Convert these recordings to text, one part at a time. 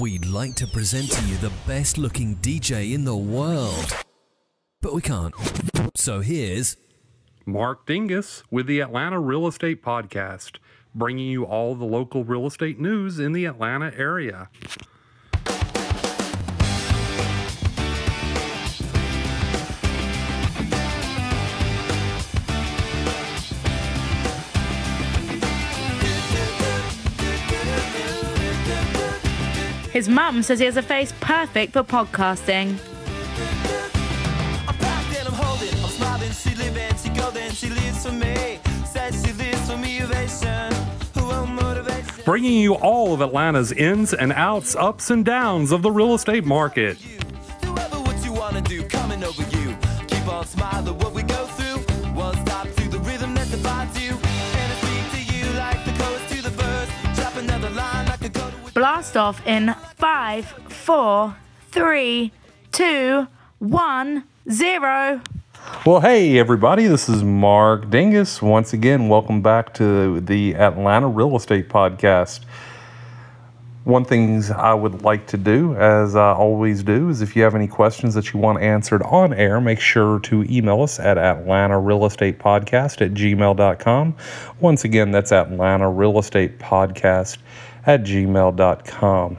We'd like to present to you the best looking DJ in the world, but we can't. So here's Mark Dingus with the Atlanta Real Estate Podcast, bringing you all the local real estate news in the Atlanta area. His mum says he has a face perfect for podcasting. I'm packed and I'm holding, I'm smiling, she living, she golden, she lives for me. Says she lives for me, ovation, who will motivation. Bringing you all of Atlanta's ins and outs, ups and downs of the real estate market. Blast off in five, four, three, two, one, zero. Well, hey, everybody, this is Mark Dingus. Once again, welcome back to the Atlanta Real Estate Podcast. One things I would like to do, as I always do, is if you have any questions that you want answered on air, make sure to email us at Atlanta Real Estate Podcast at gmail.com. Once again, that's Atlanta Real Estate Podcast at gmail.com.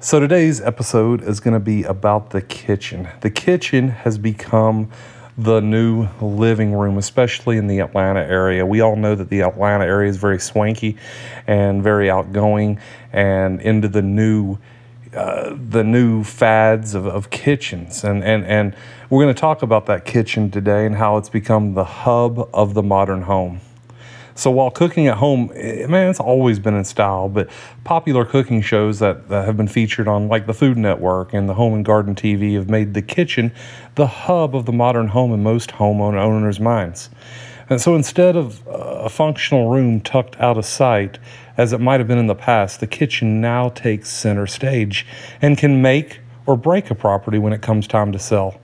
So today's episode is going to be about the kitchen. The kitchen has become the new living room, especially in the Atlanta area. We all know that the Atlanta area is very swanky and very outgoing and into the new uh, the new fads of, of kitchens and, and and we're going to talk about that kitchen today and how it's become the hub of the modern home. So while cooking at home, eh, man, it's always been in style, but popular cooking shows that, that have been featured on like the Food Network and the Home and Garden TV have made the kitchen the hub of the modern home in most homeowner owners' minds. And so instead of a functional room tucked out of sight, as it might have been in the past, the kitchen now takes center stage and can make or break a property when it comes time to sell.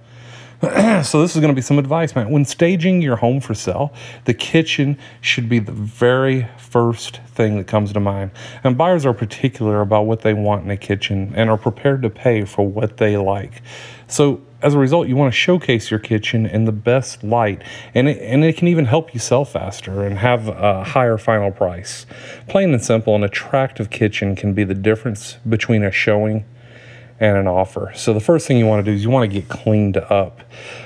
so this is going to be some advice, man. When staging your home for sale, the kitchen should be the very first thing that comes to mind. And buyers are particular about what they want in a kitchen and are prepared to pay for what they like. So as a result, you want to showcase your kitchen in the best light, and it, and it can even help you sell faster and have a higher final price. Plain and simple, an attractive kitchen can be the difference between a showing and an offer. So the first thing you want to do is you want to get cleaned up.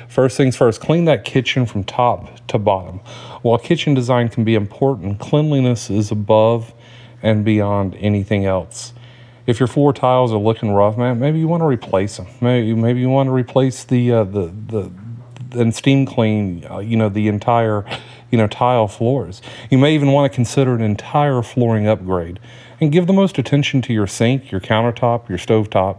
First things first, clean that kitchen from top to bottom. While kitchen design can be important, cleanliness is above and beyond anything else. If your floor tiles are looking rough, man, maybe you want to replace them. Maybe maybe you want to replace the uh, the the and steam clean, uh, you know, the entire, you know, tile floors. You may even want to consider an entire flooring upgrade and give the most attention to your sink, your countertop, your stovetop.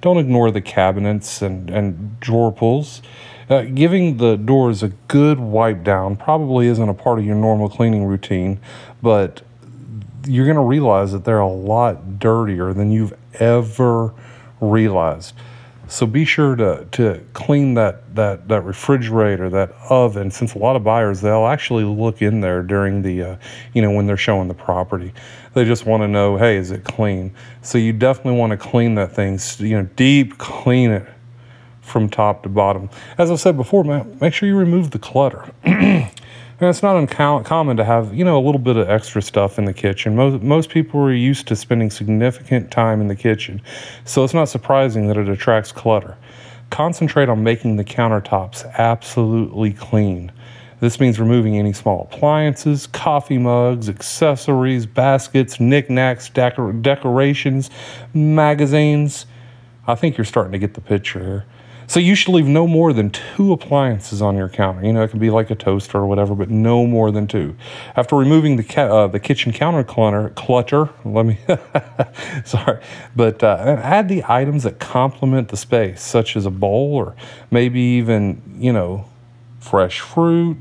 Don't ignore the cabinets and, and drawer pulls. Uh, giving the doors a good wipe down probably isn't a part of your normal cleaning routine, but you're going to realize that they're a lot dirtier than you've ever realized. So be sure to, to clean that, that, that refrigerator, that oven. Since a lot of buyers, they'll actually look in there during the, uh, you know, when they're showing the property. They just want to know, hey, is it clean? So you definitely want to clean that thing, you know, deep clean it from top to bottom. As I said before, man, make sure you remove the clutter. And it's not uncommon to have, you know, a little bit of extra stuff in the kitchen. Most, most people are used to spending significant time in the kitchen, so it's not surprising that it attracts clutter. Concentrate on making the countertops absolutely clean. This means removing any small appliances, coffee mugs, accessories, baskets, knickknacks, decor- decorations, magazines. I think you're starting to get the picture here. So you should leave no more than two appliances on your counter. You know, it can be like a toaster or whatever, but no more than two. After removing the ca- uh, the kitchen counter clutter, clutter let me, sorry, but uh, add the items that complement the space, such as a bowl or maybe even you know, fresh fruit,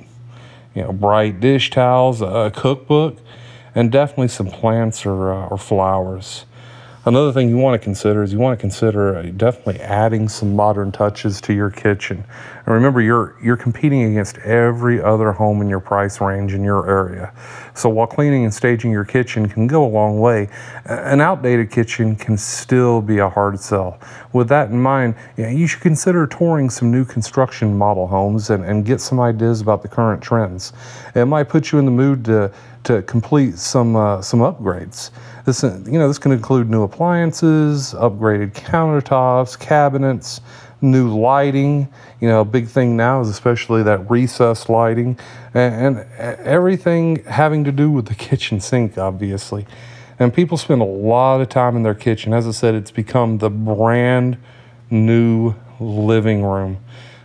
you know, bright dish towels, a cookbook, and definitely some plants or uh, or flowers. Another thing you want to consider is you want to consider uh, definitely adding some modern touches to your kitchen. And remember, you're you're competing against every other home in your price range in your area. So while cleaning and staging your kitchen can go a long way, an outdated kitchen can still be a hard sell. With that in mind, you should consider touring some new construction model homes and, and get some ideas about the current trends. It might put you in the mood to to complete some uh, some upgrades. This you know this can include new appliances, upgraded countertops, cabinets, new lighting. You know, a big thing now is especially that recessed lighting and, and everything having to do with the kitchen sink, obviously. And people spend a lot of time in their kitchen. As I said, it's become the brand new living room.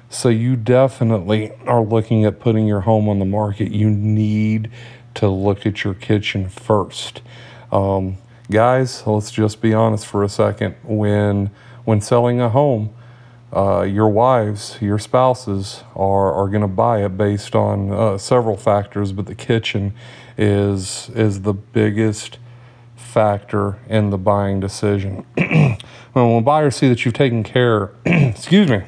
So you definitely are looking at putting your home on the market. You need to look at your kitchen first. Um, guys, let's just be honest for a second. When when selling a home, uh, your wives, your spouses are, are going to buy it based on uh, several factors, but the kitchen is is the biggest factor in the buying decision. when buyers see that you've taken care, excuse me,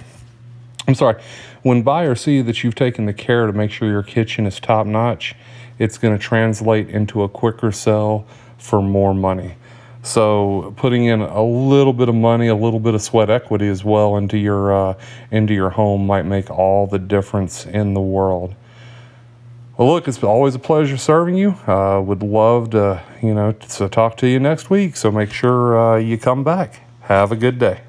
I'm sorry, when buyers see that you've taken the care to make sure your kitchen is top notch, it's going to translate into a quicker sell for more money. So putting in a little bit of money, a little bit of sweat equity as well into your uh, into your home might make all the difference in the world. Well, look, it's always a pleasure serving you. Uh, would love to, you know, to talk to you next week. So make sure uh, you come back. Have a good day.